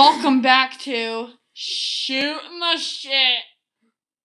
Welcome back to Shooting the Shit.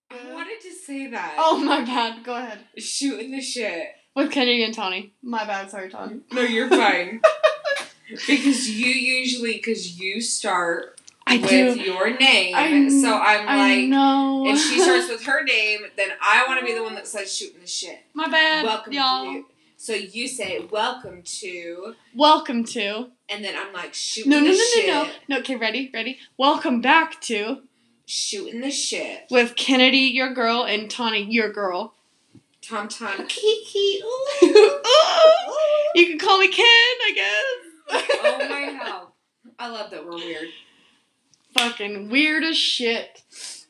I wanted to say that. Oh my bad. Go ahead. Shooting the shit. With Kennedy and Tony. My bad. Sorry, Tony. No, you're fine. because you usually, because you start I with do. your name. I so I'm I like, know. if she starts with her name, then I want to be the one that says shooting the shit. My bad, Welcome y'all. To. So you say welcome to, Welcome to. and then I'm like shooting the shit. No, no, the no, shit. no, no. No, okay, ready? Ready? Welcome back to. Shooting the shit. With Kennedy, your girl, and Tawny, your girl. Tom Tom Kiki. you can call me Ken, I guess. oh my hell. I love that we're weird. Fucking weird as shit.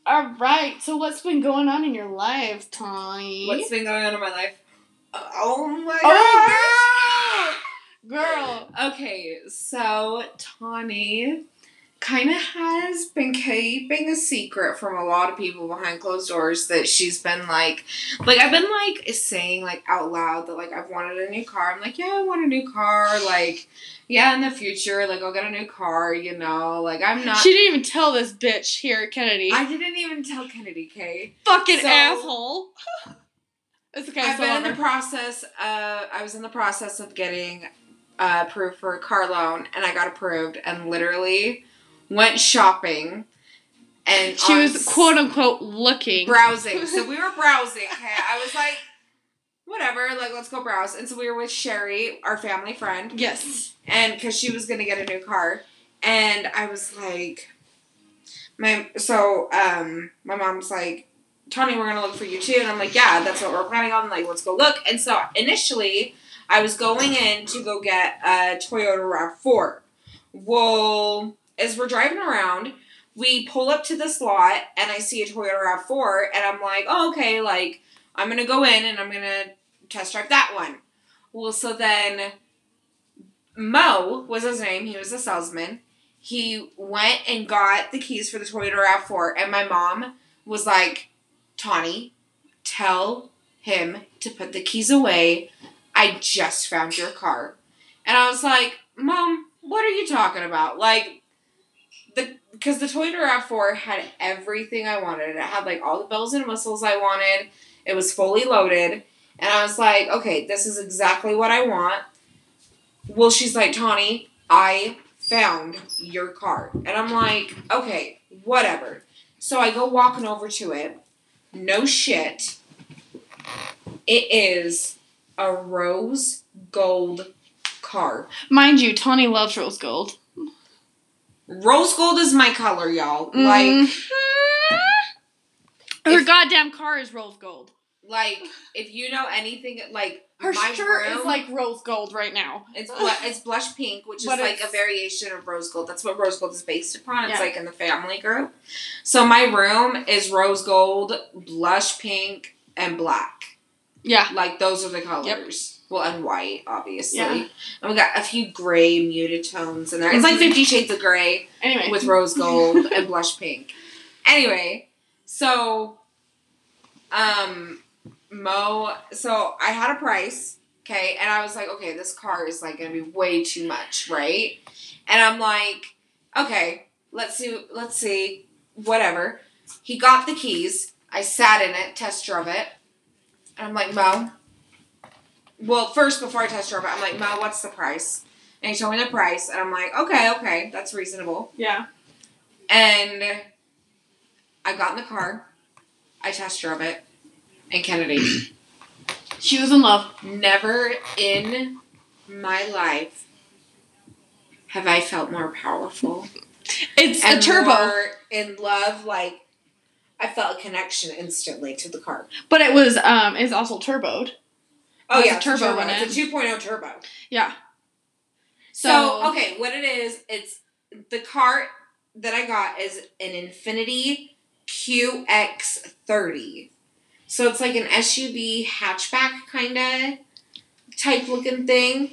Alright, so what's been going on in your life, Tawny? What's been going on in my life? Oh my Oh, girl! god. Okay, so Tawny kind of has been keeping a secret from a lot of people behind closed doors that she's been like like I've been like saying like out loud that like I've wanted a new car. I'm like, yeah, I want a new car. Like, yeah, in the future, like I'll get a new car, you know. Like I'm not She didn't even tell this bitch here Kennedy. I didn't even tell Kennedy K. Fucking So- asshole. it's okay. I've been in the process. Uh, I was in the process of getting uh, approved for a car loan, and I got approved, and literally went shopping. And She was quote unquote looking. browsing. So we were browsing. Okay, I was like, whatever, like let's go browse. And so we were with Sherry, our family friend, yes. and because she was gonna get a new car, and I was like, my so um my mom's like, Tony, we're gonna look for you too, and I'm like, yeah, that's what we're planning on. Like, let's go look. And so initially, I was going in to go get a Toyota RAV4. Well, as we're driving around. We pull up to this lot and I see a Toyota RAV4 and I'm like, oh, okay, like, I'm gonna go in and I'm gonna test drive that one. Well, so then Mo was his name. He was a salesman. He went and got the keys for the Toyota RAV4, and my mom was like, Tawny, tell him to put the keys away. I just found your car. And I was like, Mom, what are you talking about? Like, the because the Toyota RAV4 had everything I wanted. It had like all the bells and whistles I wanted. It was fully loaded. And I was like, okay, this is exactly what I want. Well, she's like, Tawny, I found your car. And I'm like, okay, whatever. So I go walking over to it. No shit. It is a rose gold car. Mind you, Tawny loves rose gold. Rose gold is my color, y'all. Like, Mhm. her If- goddamn car is rose gold. like if you know anything, like Her my shirt room, is like rose gold right now. It's bl- it's blush pink, which is But like a variation of rose gold. That's what rose gold is based upon. It's Yeah. like in the family group. So my room is rose gold, blush pink, and black. Yeah. Like those are the colors. Well, and white, obviously. Yeah. And we got a few gray muted tones in there. It's like Mhm. Fifty Shades of Grey Anyway. with rose gold and blush pink. Anyway, so um Mo so I had a price, okay, and I was like, okay, this car is like gonna be way too much, right? And I'm like, okay, let's see let's see, whatever. He got the keys, I sat in it, test drove it, and I'm like, Mo well, first before I test drove it, I'm like, Mo, what's the price? And he told me the price, and I'm like, okay, okay, that's reasonable. yeah. And I got in the car. I test drove it. And Kennedy. She was in love. Never in my life have I felt more powerful. It's and a turbo, in love. Like, I felt a connection instantly to the car. but it was um it's also turboed. Oh, yeah. a it's a turbo in It's a 2.0 turbo. Yeah. So, okay, what it is, it's the car that I got is an Infiniti QX30. So it's like an SUV hatchback kind of type looking thing,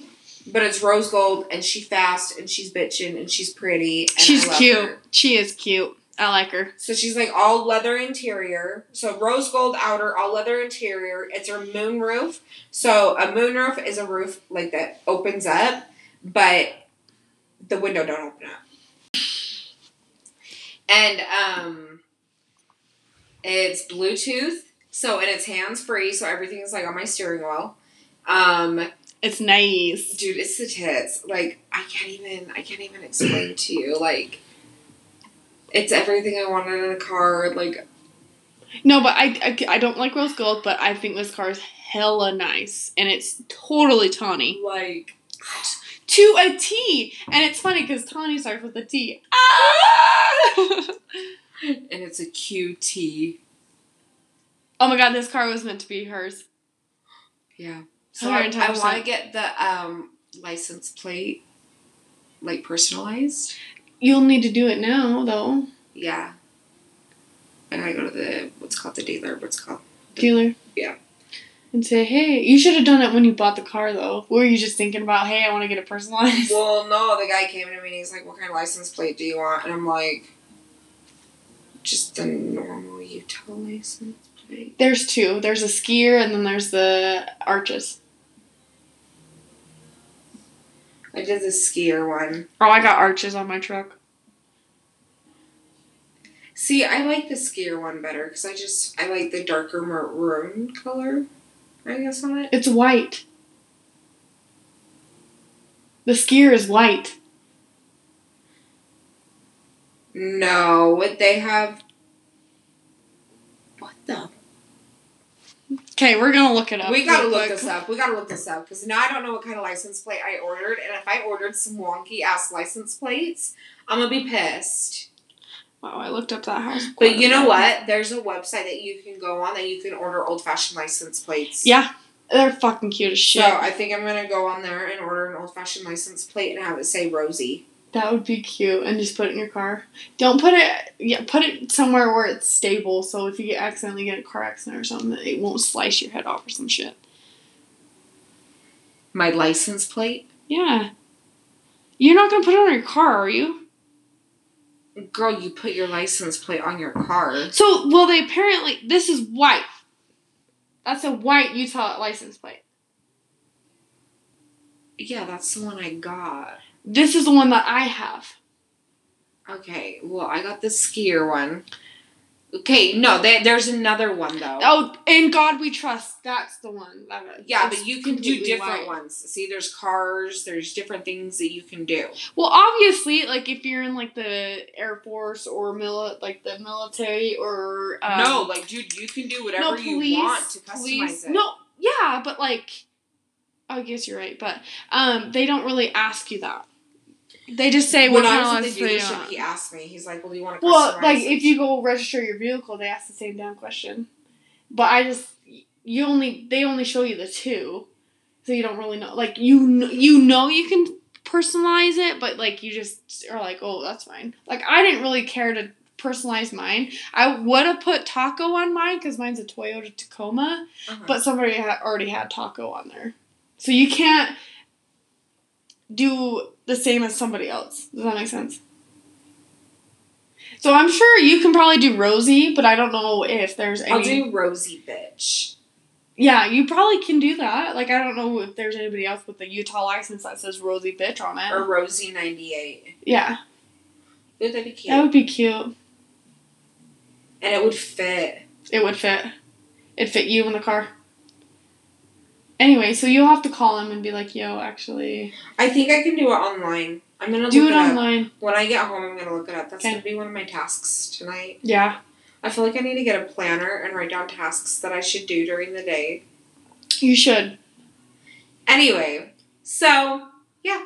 but it's rose gold and she's fast and she's bitching and she's pretty. And she's cute. her. She is cute. I like her. So she's like all leather interior. So rose gold outer, all leather interior. It's her moon roof. So a moon roof is a roof like that opens up, but the window don't open up. and um, it's Bluetooth. So and it's hands free. So everything's like on my steering wheel. Um, It's nice. dude, it's the tits. Like I can't even. I can't even explain to you. Like. It's everything I wanted in a car. Like No, but I, I, I don't like rose gold, but I think this car is hella nice. And it's totally Tawny. like To a T! And it's funny because Tawny starts with a T. Ah! and it's a QT. Oh my god, this car was meant to be hers. Yeah. So I, I want to get the um, license plate like personalized. You'll need to do it now, though. Yeah. And I go to the what's called the dealer. What's it called? Dealer. Yeah. And say, hey, you should have done it when you bought the car, though. Were you just thinking about, hey, I want to get it personalized? Well, no. The guy came to me and he's like, "What kind of license plate do you want?" And I'm like, "Just the normal Utah license plate." There's two. There's a skier, and then there's the arches. I did the skier one. Oh, I got arches on my truck. See, I like the skier one better because I just I like the darker maroon color. I guess on it. It's white. The skier is white. No, what they have. What the? Okay, we're gonna look it up. We gotta look quick. this up. We gotta look this up because now I don't know what kind of license plate I ordered, and if I ordered some wonky ass license plates, I'm gonna be pissed. Wow, I looked up that house. But you know what? There's a website that you can go on that you can order old fashioned license plates. Yeah, they're fucking cute as shit. So. I think I'm gonna go on there and order an old fashioned license plate and have it say Rosie. That would be cute, and just put it in your car. Don't put it. Yeah, put it somewhere where it's stable. So if you get accidentally get a car accident or something, it won't slice your head off or some shit. My license plate? Yeah. You're not gonna put it on your car, are you? Girl, you put your license plate on your car. So, well, they apparently this is white. That's a white Utah license plate. Yeah, that's the one I got. This is the one that I have. Okay, well, I got the skier one. Okay, no, there there's another one though. Oh, in God we trust. That's the one. That, yeah, but you can do different white. ones. See, there's cars, there's different things that you can do. Well, obviously, like if you're in like the Air Force or mili- like the military or um, no, like, dude, you can do whatever no police, you want to customize police, it. No, yeah, but like, I guess you're right, but um, they don't really ask you that. They just say when what I was at the dealership, he asked me. He's like, "Well, do you want to Well, like if you go register your vehicle, they ask the same damn question. But I just you only they only show you the two, so you don't really know. Like you you know you can personalize it, but like you just are like, oh, that's fine. Like I didn't really care to personalize mine. I would have put taco on mine because mine's a Toyota Tacoma, Uh-huh. but somebody ha- already had taco on there, so you can't do the same as somebody else. Does that make sense? So I'm sure you can probably do Rosie, but I don't know if there's any. I'll do Rosie bitch. yeah, you probably can do that. Like I don't know if there's anybody else with a Utah license that says Rosie bitch on it. Or Rosie ninety eight. yeah, Would that be cute? that would be cute. and it would fit. It would fit. It'd fit you in the car. Anyway, so you'll have to call him and be like, "Yo, actually, I think I can do it online. I'm gonna do look it it online." When I get home, I'm gonna look it up. That's Okay. gonna be one of my tasks tonight. Yeah, I feel like I need to get a planner and write down tasks that I should do during the day. you should. Anyway, so yeah,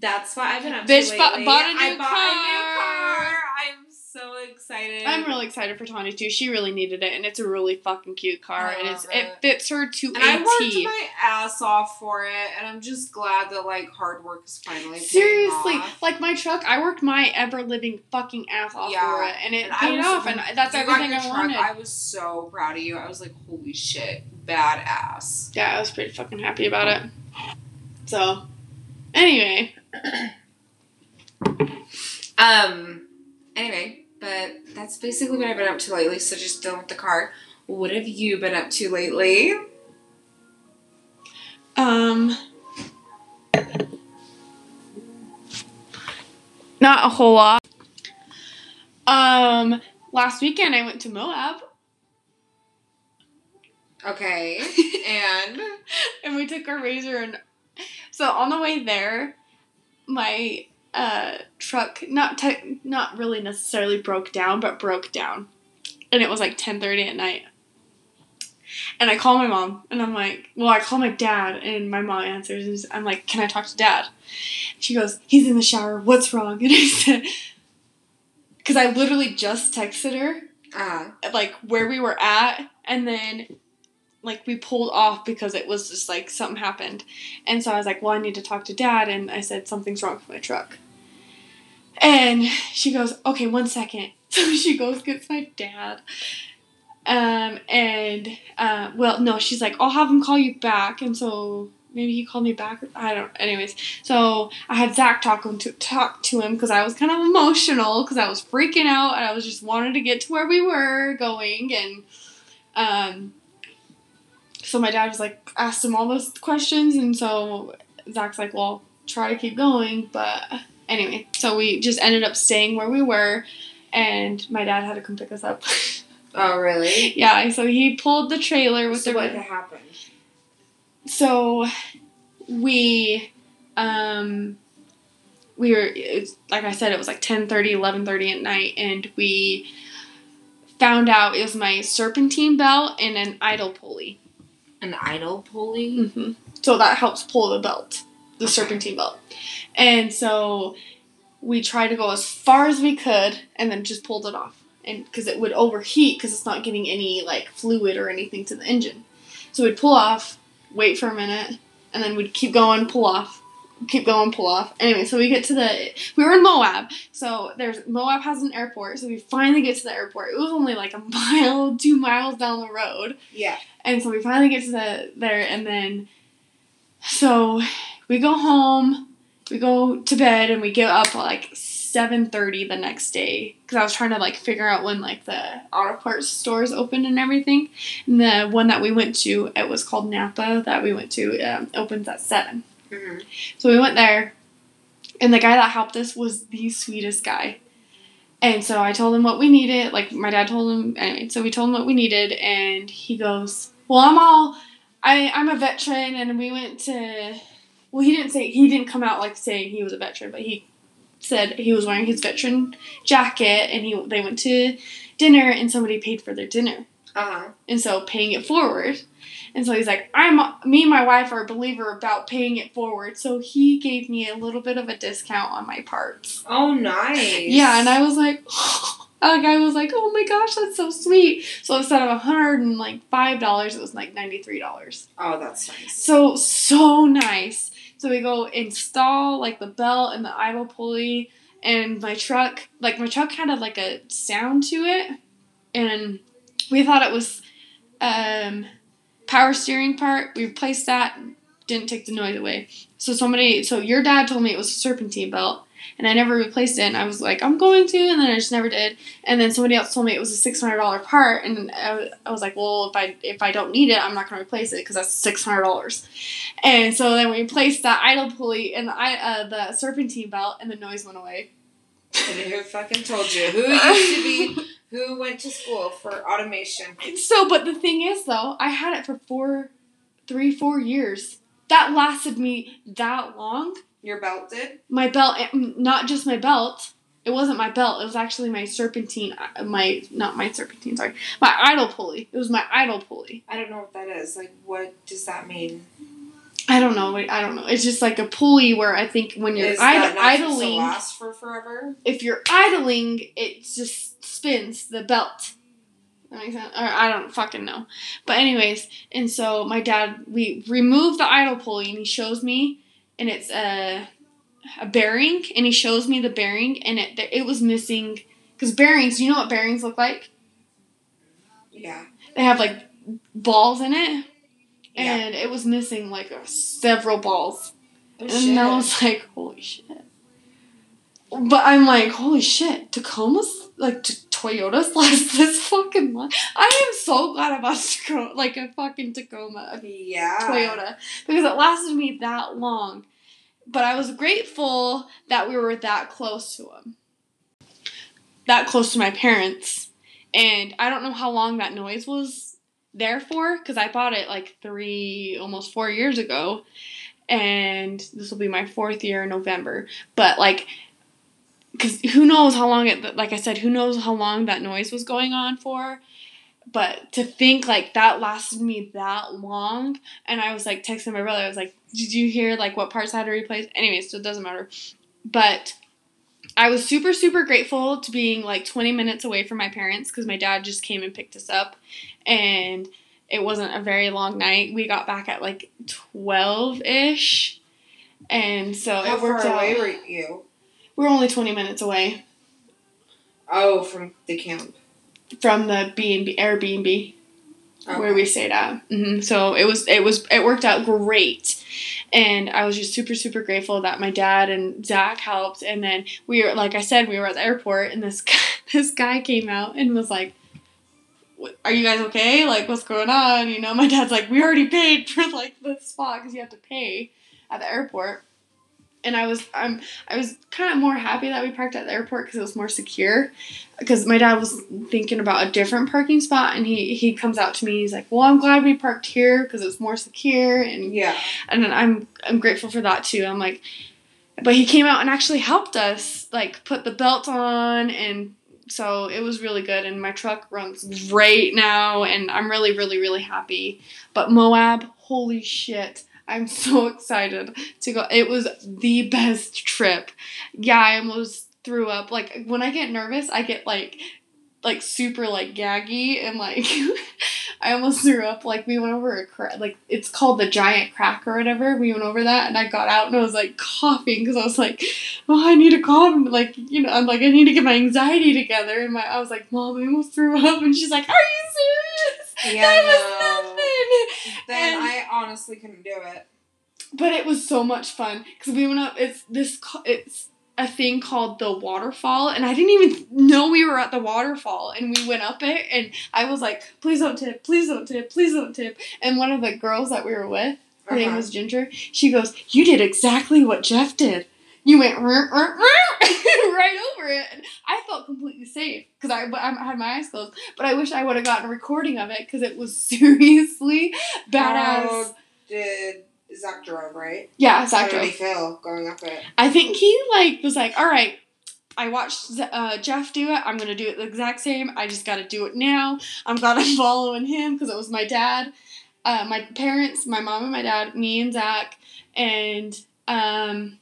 that's what I've been up Bitch to lately. bought a I new bought car. a new car. I'm so excited. I'm really excited for Tawny too. She really needed it, and it's a really fucking cute car, and it's it. it. fits her to And a I worked T. my ass off for it, and I'm just glad that like hard work is finally paying Seriously, like my truck, I worked my ever living fucking ass off Yeah, for it, and it And paid off, and that's everything I truck, wanted. I was so proud of you. I was like, holy shit, badass. yeah, I was pretty fucking happy about it. So, anyway, Um. Anyway, but that's basically what I've been up to lately. So just done with the car. What have you been up to lately? um, not a whole lot. Um, last weekend I went to Moab. Okay. And and we took our RZR and so on the way there, my uh, truck not te- not really necessarily broke down, but broke down, and it was like ten thirty at night. And I call my mom, and I'm like, well, I call my dad, and my mom answers, and I'm like, can I talk to dad? She goes, he's in the shower. What's wrong? And I said, because I literally just texted her uh like where we were at and then like we pulled off because it was just like something happened. And so i was like well i need to talk to dad and i said something's wrong with my truck. And she goes okay one second. So she goes gets my dad um and uh well no she's like i'll have him call you back. And so maybe he called me back i don't anyways. So i had zach talk to talk to him because i was kind of emotional because i was freaking out. And i was just wanted to get to where we were going and um so my dad was like asked him all those questions and so zach's like well try to keep going but anyway so we just ended up staying where we were and my dad had to come pick us up oh really? yeah so he pulled the trailer with So the what happened? so we um we were it's, like i said it was like 10 11.30 at night and we found out it was my serpentine belt and an idle pulley An idle pulley? hmm so that helps pull the belt the serpentine belt. And so we tried to go as far as we could and then just pulled it off. And because it would overheat because it's not getting any like fluid or anything to the engine. So we'd pull off wait for a minute and then we'd keep going pull off keep going, pull off. Anyway, so we get to the we were in Moab. So there's Moab has an airport, so we finally get to the airport. It was only like a mile, two miles down the road. Yeah. And so we finally get to the there and then so we go home, we go to bed and we get up like 7:30 the next day cuz I was trying to like figure out when like the auto parts stores opened and everything. And the one that we went to, it was called Napa that we went to, um, opens at 7. Mm-hmm. So we went there, and the guy that helped us was the sweetest guy. And so I told him what we needed. Like my dad told him anyway. So we told him what we needed, and he goes, "Well, I'm all, I I'm a veteran, and we went to." Well, he didn't say he didn't come out like saying he was a veteran, but he said he was wearing his veteran jacket, and he they went to dinner, and somebody paid for their dinner. Uh huh. And so paying it forward and so he's like, I'm me and my wife are a believer about paying it forward. So he gave me a little bit of a discount on my parts. Oh, nice. Yeah, and I was like, like I was like, oh my gosh, that's so sweet. So instead of a hundred and like five dollars, it was like ninety three dollars. Oh, that's nice. So so nice. So we go install like the belt and the idle pulley and my truck like my truck had a, like a sound to it and we thought it was um power steering part. We replaced that, didn't take the noise away. So somebody so your dad told me it was a serpentine belt and I never replaced it and I was like, I'm going to and then I just never did. And then somebody else told me it was a six hundred dollar part, and I, I was like, well, if I if I don't need it, I'm not gonna replace it because that's six hundred dollars. And so then we replaced that idle pulley and the uh, the serpentine belt, and the noise went away. And who fucking told you? Who used to be? Who went to school for automation? So, but the thing is, though, I had it for four, three, four years. That lasted me that long. Your belt did. My belt, mm, not just my belt. It wasn't my belt. It was actually my serpentine. uh, My not my serpentine. Sorry, my idle pulley. It was my idle pulley. I don't know what that is. Like, what does that mean? I don't know. I don't know. It's just like a pulley where I think when you're id- not supposed to idling, last for forever? if you're idling, it just spins the belt. That makes sense. Or I don't fucking know. But anyways, and so my dad, we removed the idle pulley, and he shows me, and it's a a bearing, and he shows me the bearing, and it it was missing because bearings. You know what bearings look like? Yeah. They have like balls in it, Yeah. and it was missing like several balls. Oh, And shit. I was like, holy shit. But I'm like, holy shit, Tacoma's like t- Toyota's last this fucking long. I am so glad about Tacoma, like a fucking Tacoma, yeah. Toyota, because it lasted me that long. But I was grateful that we were that close to him. that close to my parents, and I don't know how long that noise was there for because I bought it like three, almost four years ago, and this will be my fourth year in November. But like, because who knows how long it? Like I said, who knows how long that noise was going on for? But to think like that lasted me that long, and I was like texting my brother, I was like, "Did you hear like what parts I had to replace?" Anyways, so it doesn't matter. But I was super super grateful to being like 20 minutes away from my parents because my dad just came and picked us up, and it wasn't a very long night. We got back at like 12 ish, and so How it worked far out. away were you? We're only 20 minutes away Oh, from the camp. from the B and B Airbnb. where we stayed at. hmm So it was it was it worked out great, and I was just super super grateful that my dad and Zach helped. And then we were like I said we were at the airport, and this guy, this guy came out and was like. Are you guys okay? Like, what's going on? You know, my dad's like, we already paid for like the spot because you have to pay at the airport. And I was, I'm, I was kind of more happy that we parked at the airport because it was more secure. Because my dad was thinking about a different parking spot, and he he comes out to me. He's like, "Well, I'm glad we parked here because it's more secure." And Yeah. and I'm I'm grateful for that too. I'm like, but he came out and actually helped us like put the belt on, and so it was really good. And my truck runs great now, and I'm really really really happy. But Moab, holy shit. I'm so excited to go. It was the best trip. Yeah, I almost threw up. Like when I get nervous, I get like like super like gaggy and like I almost threw up. Like we went over a cra- like it's called the giant crack or whatever. We went over that and I got out and I was like coughing because I was like, oh, I need to calm. Like you know, I'm like I need to get my anxiety together. And my I was like, mom, I almost threw up. And she's like, are you serious? Yeah, that was nothing. Then And- I honestly couldn't do it. but it was so much fun because we went up. It's this. It's a thing called the waterfall, and I didn't even know we were at the waterfall. And we went up it, and I was like, "Please don't tip! Please don't tip! Please don't tip!" And one of the girls that we were with, her name Uh-huh. was Ginger. She goes, "You did exactly what Jeff did. You went "Rrr, rrr, rrr," right over it." And I felt completely safe because I, I had my eyes closed. But I wish I would have gotten a recording of it because it was seriously badass. How did Zach drove, right? yeah, How Zach did drove. he feel going up it? I think he like was like, all right. I watched uh, Jeff do it. I'm gonna do it the exact same. I just gotta do it now. I'm glad I'm following him because it was my dad, uh, my parents, my mom and my dad, me and Zach, and um,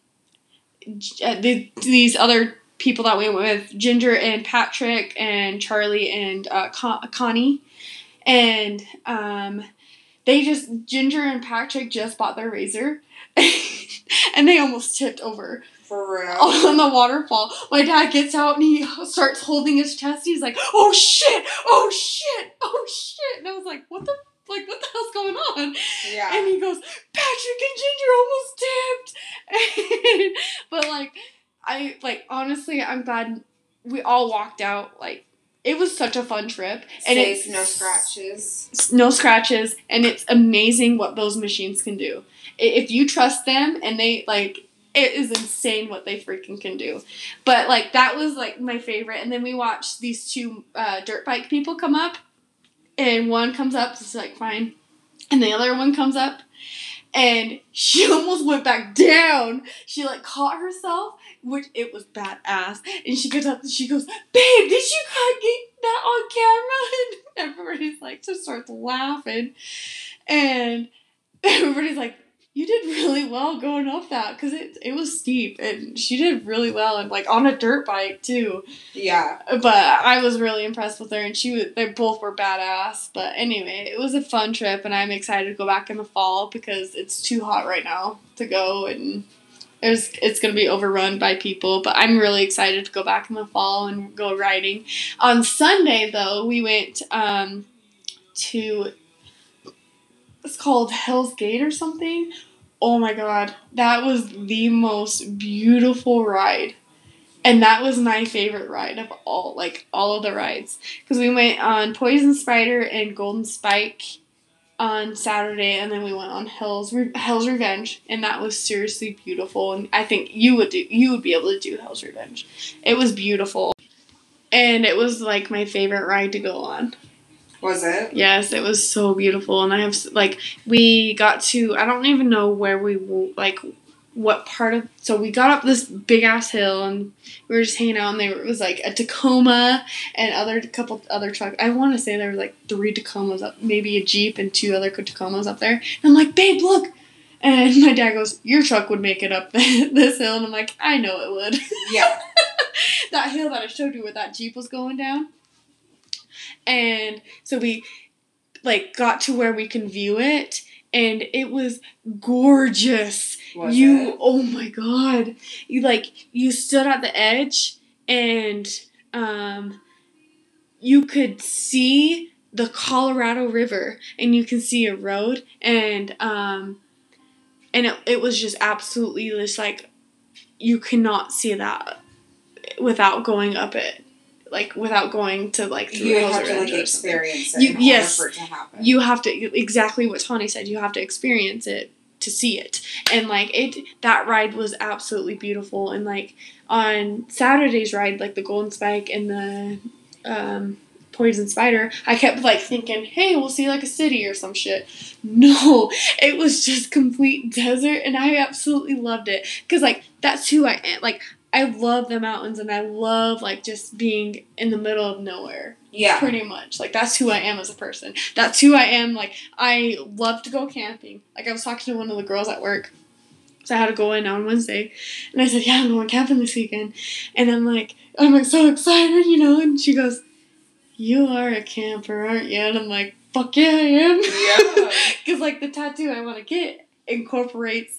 uh, the, these other people that we went with, Ginger and Patrick and Charlie and uh, Con- Connie, and um, they just Ginger and Patrick just bought their RZR, and they almost tipped over For real. on the waterfall. My dad gets out and he starts holding his chest. He's like, "Oh shit! Oh shit! Oh shit!" And I was like, "What the like? What the hell's going on?" Yeah. And he goes, "Patrick and Ginger almost tipped." but like, I like honestly, I'm glad we all walked out. Like, it was such a fun trip, and Safe, it's no scratches. no scratches, and it's amazing what those machines can do. If you trust them and they like it is insane what they freaking can do. But like that was like my favorite and then we watched these two uh, dirt bike people come up and one comes up it's like fine and the other one comes up and she almost went back down. She like caught herself, which it was badass. And she gets up and she goes, "Babe, did you get that on camera?" And everybody's like, just starts laughing, and everybody's like, "You did really well going up that because it it was steep, and she did really well, and like on a dirt bike too." Yeah. but I was really impressed with her, and she was, they both were badass. But anyway, it was a fun trip, and I'm excited to go back in the fall because it's too hot right now to go, and there's it's gonna be overrun by people. But I'm really excited to go back in the fall and go riding. On Sunday though, we went um, to it's called Hell's Gate or something. Oh my god, that was the most beautiful ride and that was my favorite ride of all like all of the rides because we went on poison spider and golden spike on saturday and then we went on hell's Re- hell's revenge and that was seriously beautiful and i think you would do you would be able to do hell's revenge it was beautiful and it was like my favorite ride to go on. Was it? Yes, it was so beautiful, and I have like we got to I don't even know where we like what part of so we got up this big ass hill and we were just hanging out and there was like a Tacoma and other couple other trucks. I want to say there was like three Tacomas up, maybe a Jeep and two other Tacomas up there. And I'm like, babe, look. And my dad goes, "Your truck would make it up this hill," and I'm like, "I know it would." Yeah. that hill that I showed you where that Jeep was going down. And so we like got to where we can view it and it was gorgeous. Was you it? oh my god. You like you stood at the edge and um you could see the Colorado River and you can see a road and um and it, it was just absolutely just like you cannot see that without going up it like without going to like You have to like edges or something. experience it You- yes. you have to exactly what Tawny said you have to experience it to see it. And like it that ride was absolutely beautiful. And like on Saturday's ride like the golden spike and the um poison spider i kept like thinking hey we'll see like a city or some shit. No it was just complete desert and i absolutely loved it. Because like that's who i am. Like i love the mountains and i love like just being in the middle of nowhere yeah. pretty much. Like that's who i am as a person. That's who i am. Like i love to go camping. Like i was talking to one of the girls at work. So i had to go in on wednesday. And i said yeah i'm going camping this weekend. And i'm like i'm like so excited you know? And she goes you are a camper aren't you? And i'm like fuck yeah i am. Yeah. because like the tattoo i want to get incorporates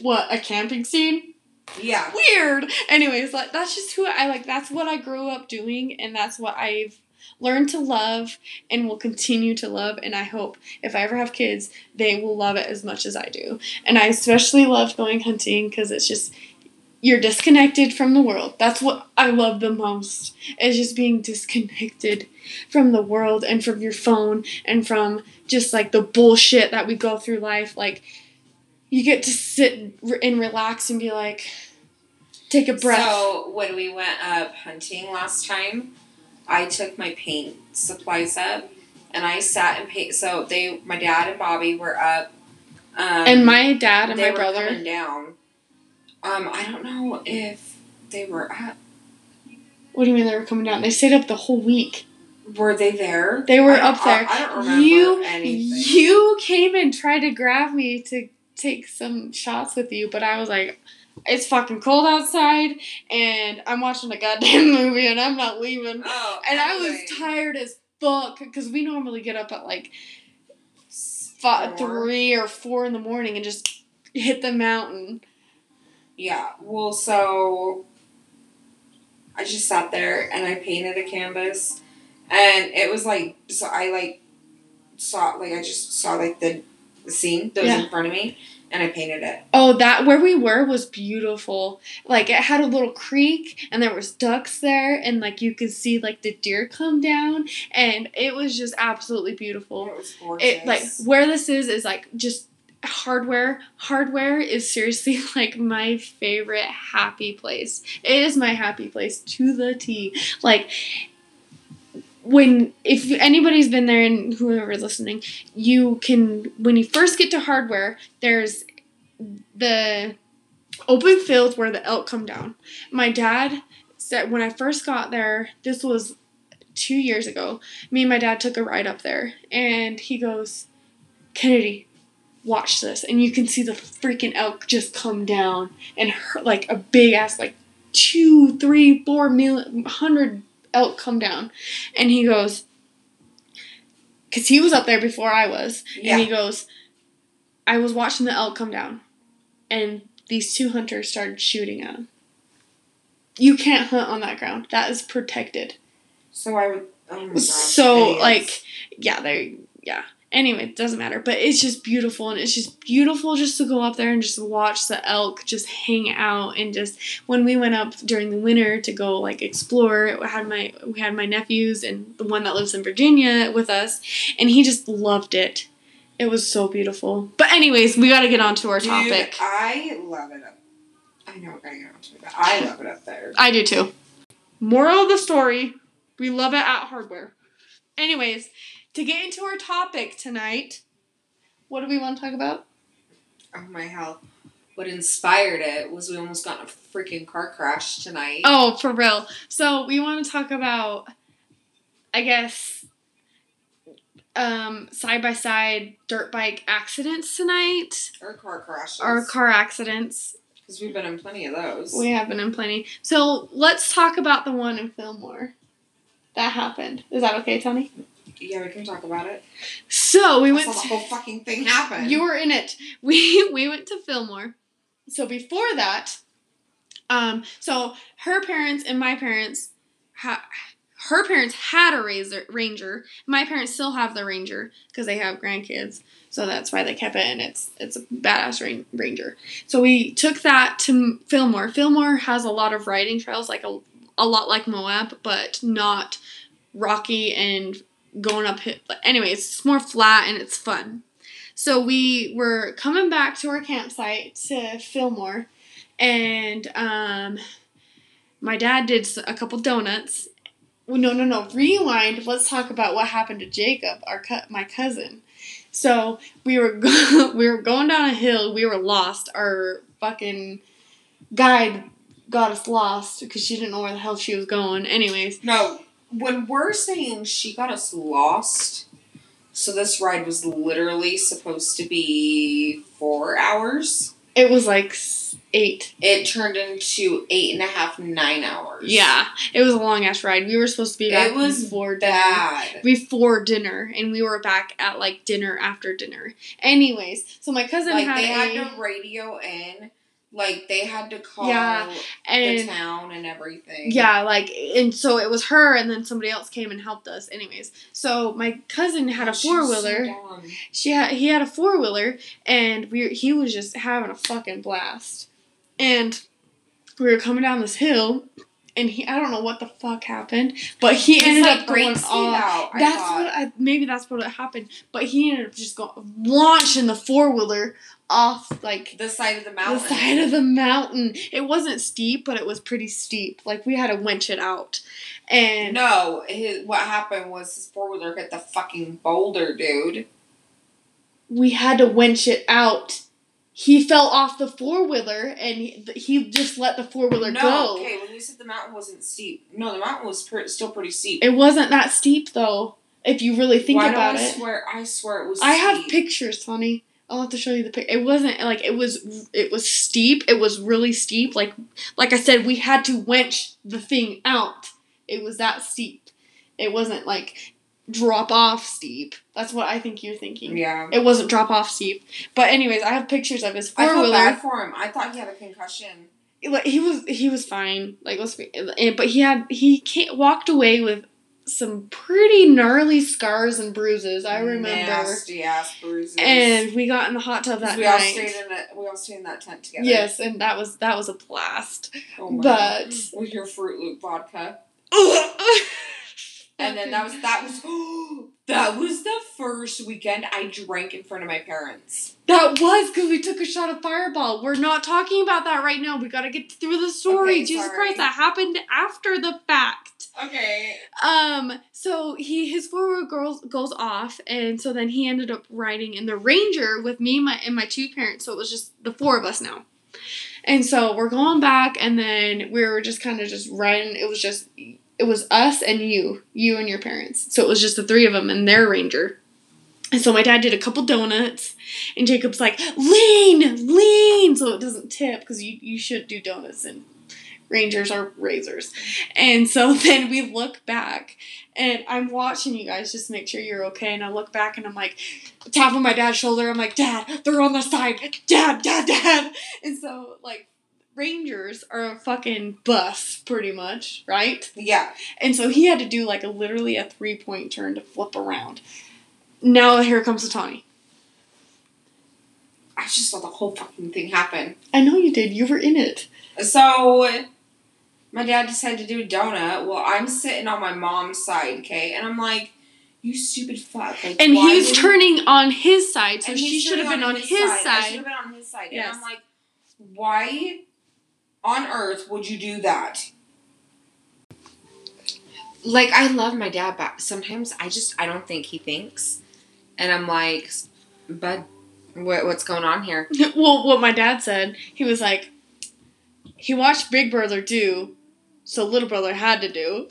what a camping scene Yeah. weird. Anyways, like that's just who I like. That's what I grew up doing, and that's what I've learned to love and will continue to love. And I hope if I ever have kids, they will love it as much as I do. And I especially love going hunting because it's just you're disconnected from the world. That's what I love the most. Is just being disconnected from the world and from your phone and from just like the bullshit that we go through life. Like you get to sit and relax and be like, take a breath. So when we went up hunting last time, I took my paint supplies up, and I sat and paint. So they, my dad and Bobby were up. Um, and my dad and they my were brother. coming down. Um, I don't know if they were up. What do you mean they were coming down? They stayed up the whole week. Were they there? They were I up there. I, I don't remember you anything. you came and tried to grab me to take some shots with you, but I was like, it's fucking cold outside, and I'm watching a goddamn movie, and I'm not leaving. Oh, And I was tired as fuck because we normally get up at like five, three or four in the morning and just hit the mountain. Yeah. Well, so I just sat there and I painted a canvas, and it was like so I like saw like I just saw like the scene that was Yeah. in front of me, and I painted it. Oh, that where we were was beautiful. Like it had a little creek and there was ducks there and like you could see like the deer come down and it was just absolutely beautiful. It was gorgeous. It like where this is is like just hardware. Hardware is seriously like my favorite happy place. It is my happy place to the T. Like when if anybody's been there and whoever's listening, you can when you first get to hardware, there's the open field where the elk come down. My dad said when I first got there, this was two years ago. Me and my dad took a ride up there, and he goes, Kennedy, watch this, and you can see the freaking elk just come down and hurt, like a big ass like two, three, four million, hundred Oh, elk come down, and he goes, because he was up there before I was, yeah. and he goes, I was watching the elk come down, and these two hunters started shooting at him. You can't hunt on that ground. That is protected. so I would. Oh. So like, yeah, they, yeah. Anyway, it doesn't matter. But it's just beautiful, and it's just beautiful just to go up there and just watch the elk just hang out and just. When we went up during the winter to go like explore, we had my we had my nephews and the one that lives in Virginia with us, and he just loved it. It was so beautiful. But anyways, we got to get on to our Dude, topic. I love it up. I know we're gonna get onto it, but I love it up there. I do too. Moral of the story: We love it at hardware. Anyways, to get into our topic tonight, what do we want to talk about? Oh my hell. What inspired it was we almost got in a freaking car crash tonight. Oh, for real. So we want to talk about, I guess, um, side by side dirt bike accidents tonight. Or car crashes. Or car accidents. Because we've been in plenty of those. We have been in plenty. So let's talk about the one in Fillmore that happened. Is that okay, Tony? Yeah, we can talk about it. So we went. saw the whole fucking thing happened. You were in it. We we went to Fillmore. So before that, um, so her parents and my parents, ha- her parents had a RZR, Ranger. My parents still have the Ranger because they have grandkids. So that's why they kept it, and it's it's a badass ran- Ranger. So we took that to Fillmore. Fillmore has a lot of riding trails, like a a lot like Moab, but not rocky and going up. Hit. Anyways, it's more flat and it's fun. So we were coming back to our campsite to Fillmore, and um, my dad did a couple donuts. No, no, no. Rewind. Let's talk about what happened to Jacob, our co- my cousin. So we were go- we were going down a hill. We were lost. Our fucking guide got us lost because she didn't know where the hell she was going. Anyways, No, when we're saying she got us lost, so this ride was literally supposed to be four hours. it was like eight. It turned into eight and a half, nine hours. Yeah, it was a long ass ride. We were supposed to be back It was before dinner. Before dinner, and we were back at like dinner after dinner. Anyways, so my cousin Like had they a had to radio in, like they had to call Yeah, the and town and everything. yeah, like and so it was her, and then somebody else came and helped us. Anyways, so my cousin had a four wheeler. dumb. she had he had a four wheeler and we he was just having a fucking blast and we were coming down this hill and he I don't know what the fuck happened but he It's ended like up going off. out, That's thought. what I maybe that's what happened but he ended up just going launching the four wheeler off like the side of the mountain. the side of the mountain. It wasn't steep, but it was pretty steep. Like we had to winch it out, and No, his, what happened was his four wheeler hit the fucking boulder, dude. we had to winch it out. He fell off the four wheeler and he, he just let the four wheeler no, go. okay, when you said the mountain wasn't steep, no, the mountain was per- still pretty steep. It wasn't that steep though, if you really think Why about I it. swear? I swear it was. I have pictures, Tony. I'll have to show you the pic. It wasn't like it was. It was steep. It was really steep. Like, like I said, we had to winch the thing out. It was that steep. It wasn't like drop off steep. That's what I think you're thinking. Yeah. It wasn't drop off steep. But anyways, I have pictures of his I four felt bad for him. I thought he had a concussion. Like he was, he was fine. Like let's be, but he had he walked away with some pretty gnarly scars and bruises. I remember. nasty ass bruises. And we got in the hot tub that we all night. stayed in it. We all stayed in that tent together. Yes, and that was that was a blast. Oh my But- God. with your Fruit Loop vodka. And then that was that was that was the first weekend I drank in front of my parents. that was because we took a shot of Fireball. We're not talking about that right now. We got to get through the story. Okay, Jesus sorry. Christ, that happened after the fact. Okay. Um, so he his forward goes goes off, and so then he ended up riding in the Ranger with me my and my two parents. So it was just the four of us now. And so we're going back, and then we were just kind of just riding. It was just it was us and you, you and your parents. So it was just the three of them and their Ranger. And so my dad did a couple donuts, and Jacob's like, lean, lean, so it doesn't tip because you you should do donuts and Rangers are RZRs. And so then we look back and I'm watching you guys just make sure you're okay. And I look back and I'm like, tapping my dad's shoulder. I'm like, Dad, they're on the side. Dad, Dad, Dad. And so, like, Rangers are a fucking bus, pretty much, right? Yeah. And so he had to do like a literally a three point turn to flip around. Now here comes the Tawny. I just saw the whole fucking thing happen. I know you did. You were in it. So my dad decided to do a donut. Well, I'm sitting on my mom's side, okay, and I'm like, "You stupid fuck!" Like, And he's turning on his side, so she should have been on his, side. I should have been on his side. Yes. And I'm like, why on earth would you do that? like I love my dad, but sometimes I just I don't think he thinks, and I'm like, bud, what what's going on here? well, what my dad said, he was like, he watched Big Brother do, so Little Brother had to do.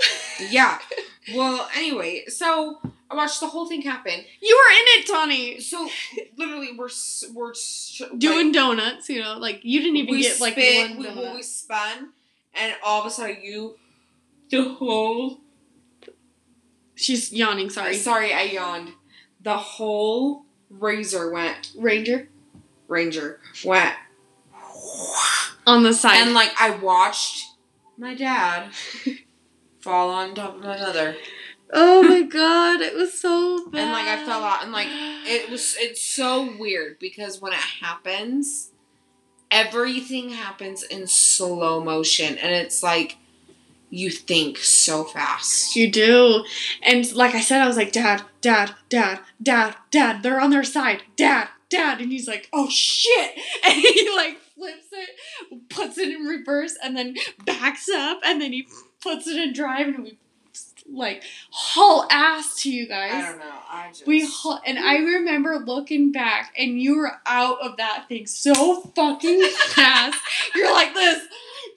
yeah. Well, anyway, so I watched the whole thing happen. You were in it, Tony. So literally, we're we're doing like, donuts. You know, like you didn't even get like spin, one we, we spun, and all of a sudden you, the whole. She's yawning. Sorry. Uh, sorry, I yawned. The whole RZR went. Ranger. Ranger went on the side, and like I watched my dad fall on top of my mother. Oh my god, it was so bad. And like I fell out and like it was it's so weird because when it happens, everything happens in slow motion and it's like you think so fast. You do. And like I said, I was like, Dad, Dad, Dad, Dad, Dad, they're on their side. Dad, Dad. And he's like, oh shit. And he like flips it, puts it in reverse, and then backs up, and then he puts it in drive, and we like haul ass to you guys. I don't know. I just we haul, and I remember looking back, and you were out of that thing so fucking fast. You're like this.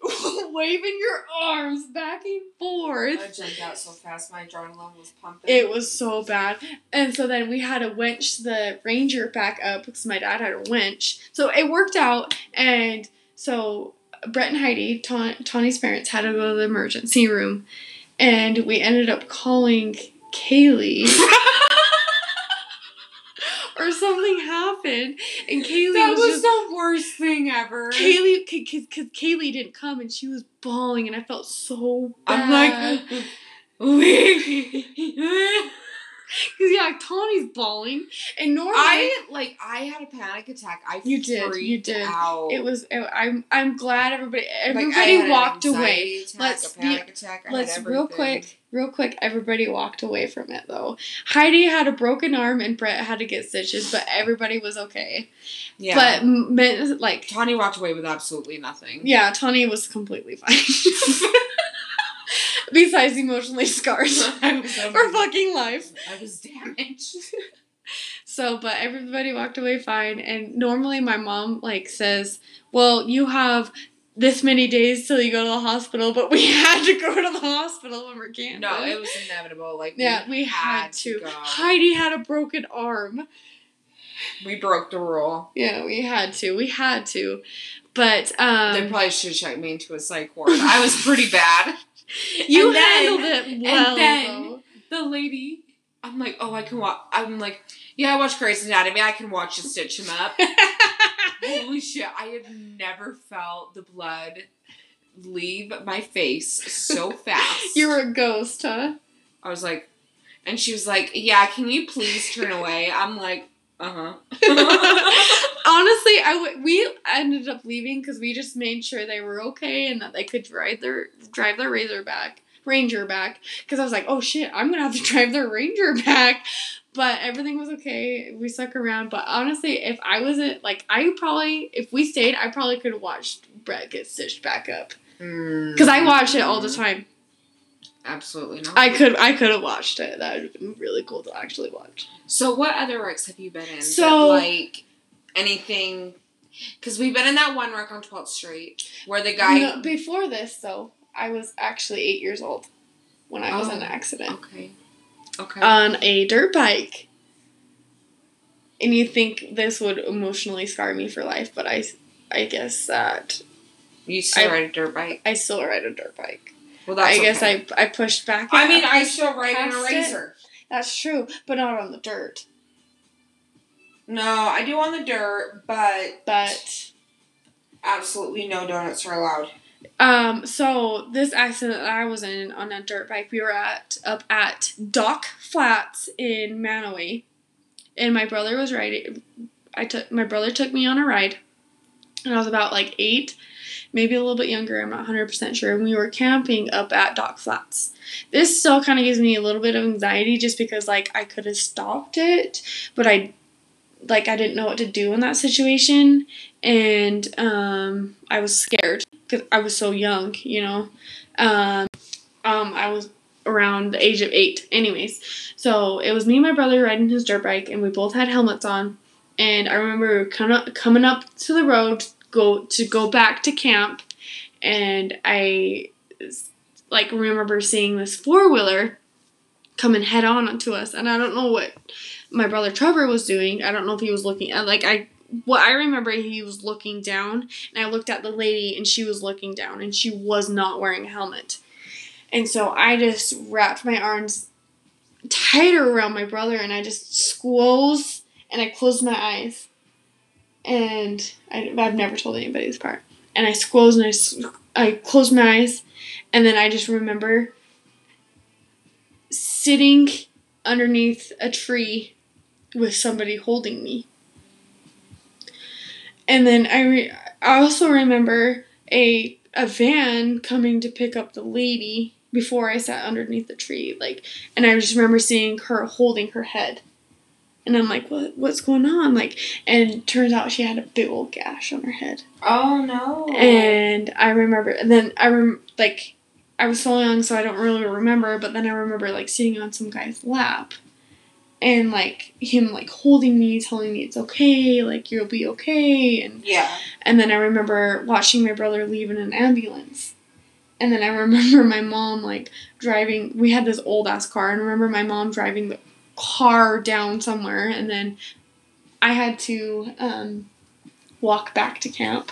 waving your arms back and forth. I jumped out so fast, my adrenaline was pumping. It was so bad. And so then we had to winch the Ranger back up because my dad had a winch. So it worked out. And so Brett and Heidi, Ta- Tawny's parents, had to go to the emergency room. And we ended up calling Kaylee. or something happened, and Kaylee that was, was just, the worst thing ever. Kaylee, because Kaylee didn't come, and she was bawling, and I felt so bad. I'm like. Cause yeah, Tawny's bawling, and normally I like I had a panic attack. I you did, you did. Out. It was. It, I'm I'm glad everybody everybody like walked away. Attack, let's panic attack. let's real quick, real quick. Everybody walked away from it though. Heidi had a broken arm, and Brett had to get stitches, but everybody was okay. Yeah, but like Tawny walked away with absolutely nothing. Yeah, Tawny was completely fine. Besides emotionally scarred for fucking life. I was damaged. so, but everybody walked away fine. And normally my mom like says, "Well, you have this many days till you go to the hospital, but we had to go to the hospital when we're camping. No, it was inevitable. Like yeah, we, we had, had, to. to Heidi had a broken arm. We broke the rule. Yeah, we had to. We had to. But um They probably should check me into a psych ward. I was pretty bad. You and handled then, it well. And then though. the lady, I'm like, oh, I can watch. I'm like, yeah, I watch Grey's Anatomy. I can watch you stitch him up. Holy shit! I have never felt the blood leave my face so fast. you were a ghost, huh? I was like, and she was like, yeah, can you please turn away? I'm like, uh huh. Honestly, I w- we ended up leaving because we just made sure they were okay and that they could drive their drive their RZR back ranger back because I was like, oh shit, I'm gonna have to drive their ranger back. But everything was okay. We stuck around. But honestly, if I wasn't like, I probably if we stayed, I probably could have watched Brett get stitched back up mm. because I watch it all the time. Absolutely not. I could I could have watched it. That would have been really cool to actually watch. So what other wrecks have you been in? So that, like anything because we've been in that one wreck on 12th Street where the guy. No, before this, though, I was actually eight years old when I was in an oh, accident. Okay. Okay. On a dirt bike. And you think this would emotionally scar me for life, but I, I guess that. You still I, ride a dirt bike? I still ride a dirt bike. Well, that's I guess I I pushed back. I mean, I still ride in a RZR. It. That's true, but not on the dirt. No, I do on the dirt, but but absolutely no donuts are allowed. Um, so this accident that I was in on a dirt bike, we were at up at Dock Flats in Mantua, and my brother was riding. I took my brother took me on a ride, and I was about like eight, maybe a little bit younger. I'm not hundred percent sure. And we were camping up at Dock Flats. This still kind of gives me a little bit of anxiety, just because like I could have stopped it, but I like I didn't know what to do in that situation, and um, I was scared because I was so young, you know. Um, um, I was around the age of eight. Anyways, so it was me and my brother riding his dirt bike, and we both had helmets on. And I remember coming up to the road, go to go back to camp, and I like remember seeing this four wheeler coming head on onto us, and I don't know what my brother Trevor was doing. I don't know if he was looking at like I what I remember he was looking down and I looked at the lady and she was looking down and she was not wearing a helmet. And so I just wrapped my arms tighter around my brother and I just squoze and I closed my eyes. And I, I've never told anybody this part. And I squoze and I, I closed my eyes and then I just remember sitting underneath a tree with somebody holding me. And then I, re- I also remember a a van coming to pick up the lady before I sat underneath the tree. Like, and I just remember seeing her holding her head. And I'm like, what? What's going on? Like, and turns out she had a big old gash on her head. Oh no! And I remember, and then I rem like, I was so young, so I don't really remember. But then I remember like sitting on some guy's lap, and like him like holding me, telling me it's okay, like you'll be okay, and yeah. and then I remember watching my brother leave in an ambulance. And then I remember my mom like driving. We had this old ass car, and I remember my mom driving the car down somewhere, and then I had to um, walk back to camp.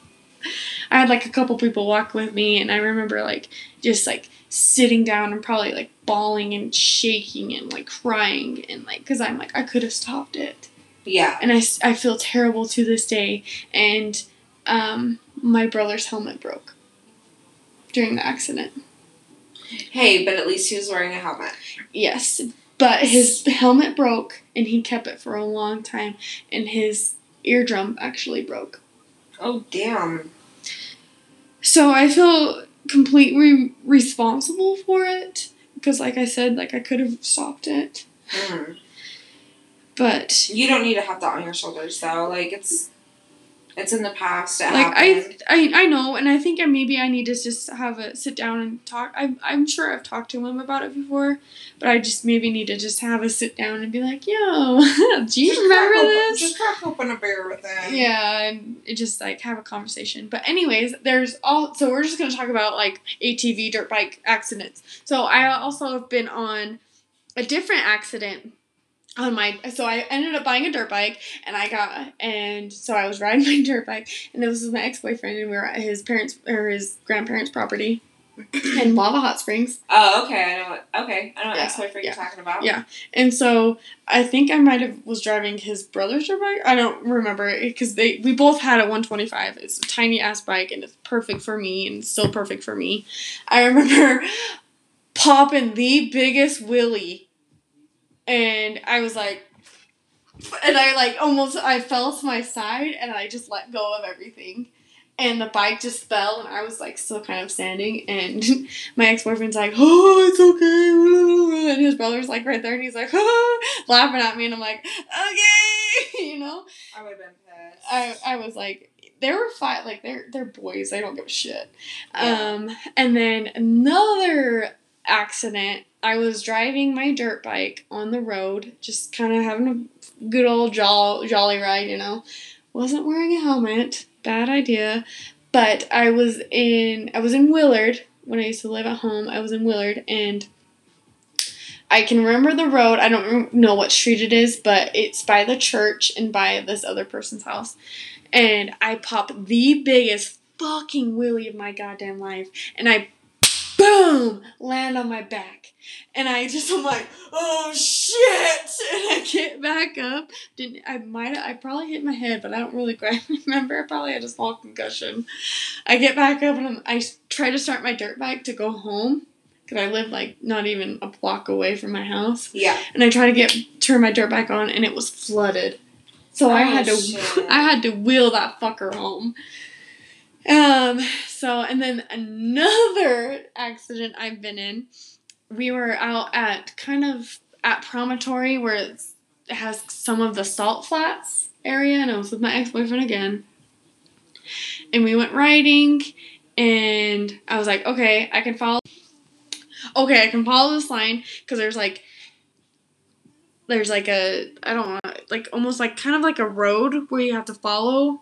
I had like a couple people walk with me, and I remember like just like sitting down and probably like bawling and shaking and like crying and like because I'm like I could have stopped it Yeah. and I, I feel terrible to this day and um, my brother's helmet broke during the accident Hey, but at least he was wearing a helmet. yes but his helmet broke and he kept it for a long time and his eardrum actually broke Oh damn. so i feel completely responsible for it because like i said like i could have stopped it Mm. but You don't need to have that on your shoulders though. Like it's it's in the past. It like happened. I, I I know, and I think I maybe I need to just have a sit down and talk. I'm I'm sure I've talked to him about it before, but I just maybe need to just have a sit down and be like, "Yo, do you Just remember crack open- this?" Just crack open a beer with him. Yeah, and it just like have a conversation. But anyways, there's all so we're just gonna talk about like ATV dirt bike accidents. So I also have been on a different accident on my so I ended up buying a dirt bike and I got and so I was riding my dirt bike and this was my ex boyfriend and we were at his parents or his grandparents' property in Lava Hot Springs. Oh, okay. I know what. Okay, I know what Yeah, ex-boyfriend yeah, you're talking about. yeah. And so I think I might have was driving his brother's dirt bike. I don't remember because they we both had a 125. It's a tiny ass bike and it's perfect for me and still perfect for me. I remember popping the biggest wheelie, and I was like, and I like almost I fell to my side and I just let go of everything. And the bike just fell, and I was like still kind of standing. And my ex boyfriend's like, "Oh, it's okay," and his brother's like right there, and he's like, "Oh," laughing at me, and I'm like, "Okay," you know. I would have been pissed. I I was like, they were fight like they're they're boys. They don't give a shit. Yeah. Um, and then another accident. I was driving my dirt bike on the road, just kind of having a good old jolly, jolly ride, you know. Wasn't wearing a helmet. Bad idea. But I was in I was in Willard when I used to live at home. I was in Willard and I can remember the road. I don't know what street it is, but it's by the church and by this other person's house. And I pop the biggest fucking wheelie of my goddamn life. And I, boom, land on my back. And I just, I'm like, oh shit! And I get back up. Didn't I might I probably hit my head, but I don't really quite remember. I probably had a small concussion. I get back up and I'm, I try to start my dirt bike to go home. Because I live like not even a block away from my house yeah. and I try to get turn my dirt bike on, and it was flooded. So I Oh, had to oh, shit. I had to wheel that fucker home. Um. So and then another accident I've been in. We were out at kind of at Promontory where it has some of the salt flats area, and I was with my ex boyfriend again. And we went riding, and I was like, okay, I can follow. okay, I can follow this line because there's like there's like a I don't know like almost like kind of like a road where you have to follow,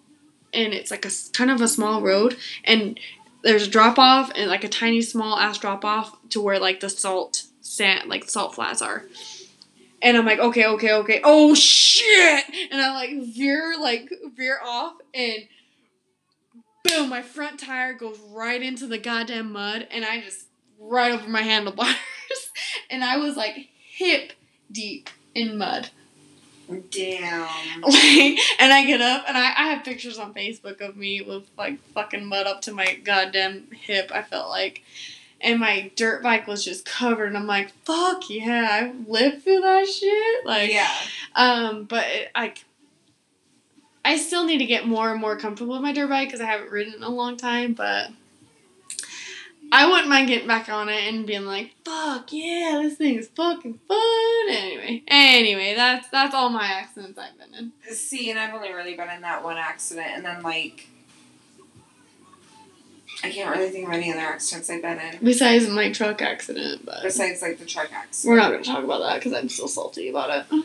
and it's like a kind of a small road, and there's a drop off and like a tiny small ass drop off to where like the salt sand like salt flats are. And I'm like, okay, okay, okay. Oh shit! And I like veer like veer off and boom, my front tire goes right into the goddamn mud and I just right over my handlebars. and I was like hip deep in mud. Damn. Like, and I get up and I, I have pictures on Facebook of me with like fucking mud up to my goddamn hip, I felt like. And my dirt bike was just covered and I'm like, fuck yeah, I lived through that shit. Like yeah. um, but it, like, I still need to get more and more comfortable with my dirt bike because I haven't ridden in a long time. But I wouldn't mind getting back on it and being like, "Fuck yeah, this thing is fucking fun." Anyway, anyway, that's that's all my accidents I've been in. See, and I've only really been in that one accident, and then like. I can't really think of any other accidents I've been in Besides my truck accident, but besides like the truck accident. we're not gonna talk about that because I'm still salty about it.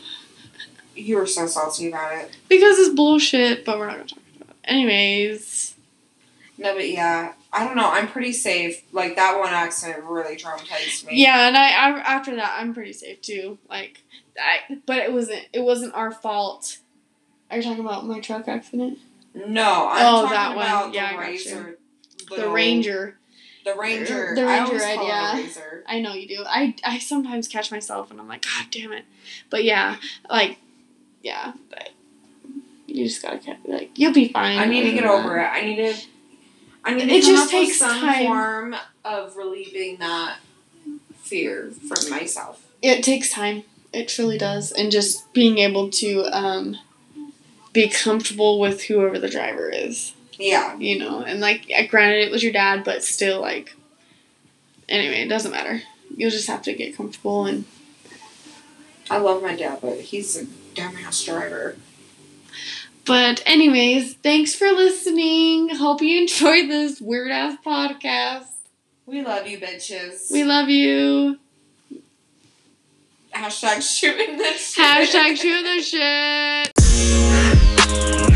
You were so salty about it. Because it's bullshit, but we're not gonna talk about it. Anyways, No, but yeah, I don't know. I'm pretty safe. Like that one accident really traumatized me. Yeah, and I, I after that I'm pretty safe too. Like I but it wasn't it wasn't our fault. Are you talking about my truck accident? No, I'm Oh, talking that one. Yeah, I the got you. the Ranger. The ranger. The I Ranger always ride, call it a yeah. RZR. I know you do. I I sometimes catch myself and I'm like, God damn it. But yeah, like yeah, but you just gotta like you'll be fine. I need to get over it. I need to. I need to It just takes some time. form of relieving that fear from myself. It takes time. It truly does. And just being able to um be comfortable with whoever the driver is. Yeah. you know, and like, granted, it was your dad, but still, like, anyway, it doesn't matter. You'll just have to get comfortable and. I love my dad, but he's a dumbass driver. But, anyways, thanks for listening. Hope you enjoyed this weird ass podcast. We love you, bitches. We love you. Hashtag shooting this. shit. Hashtag shoot the shit.